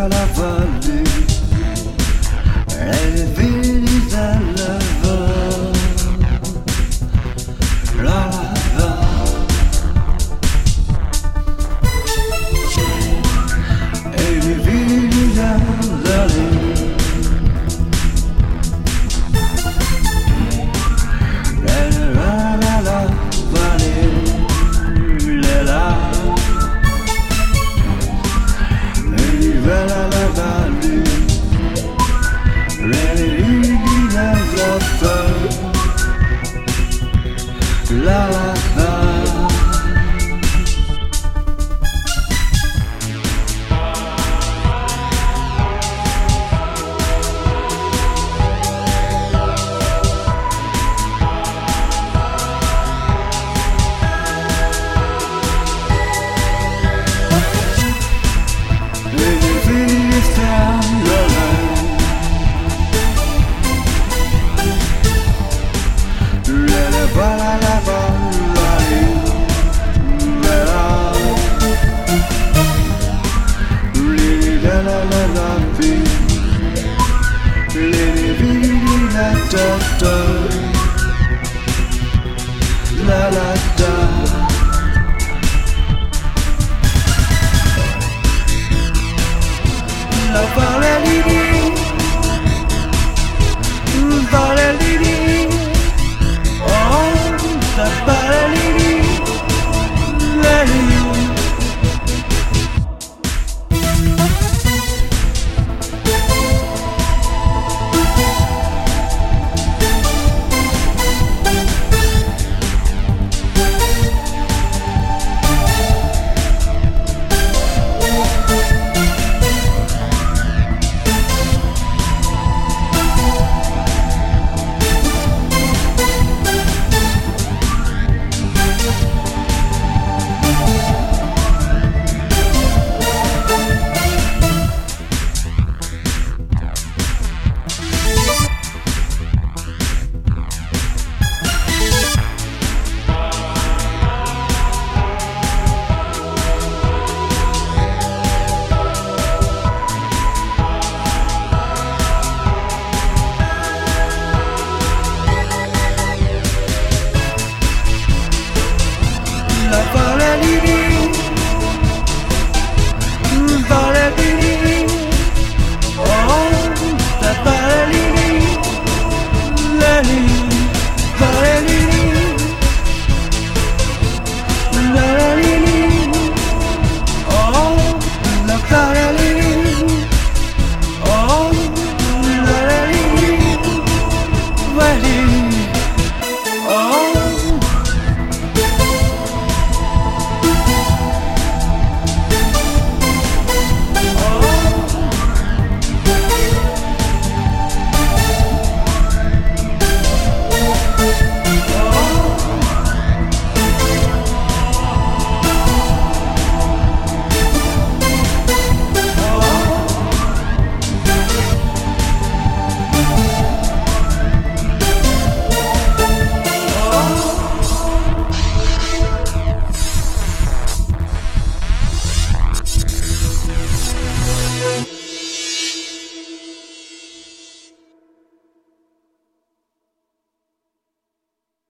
I've run love. alegría.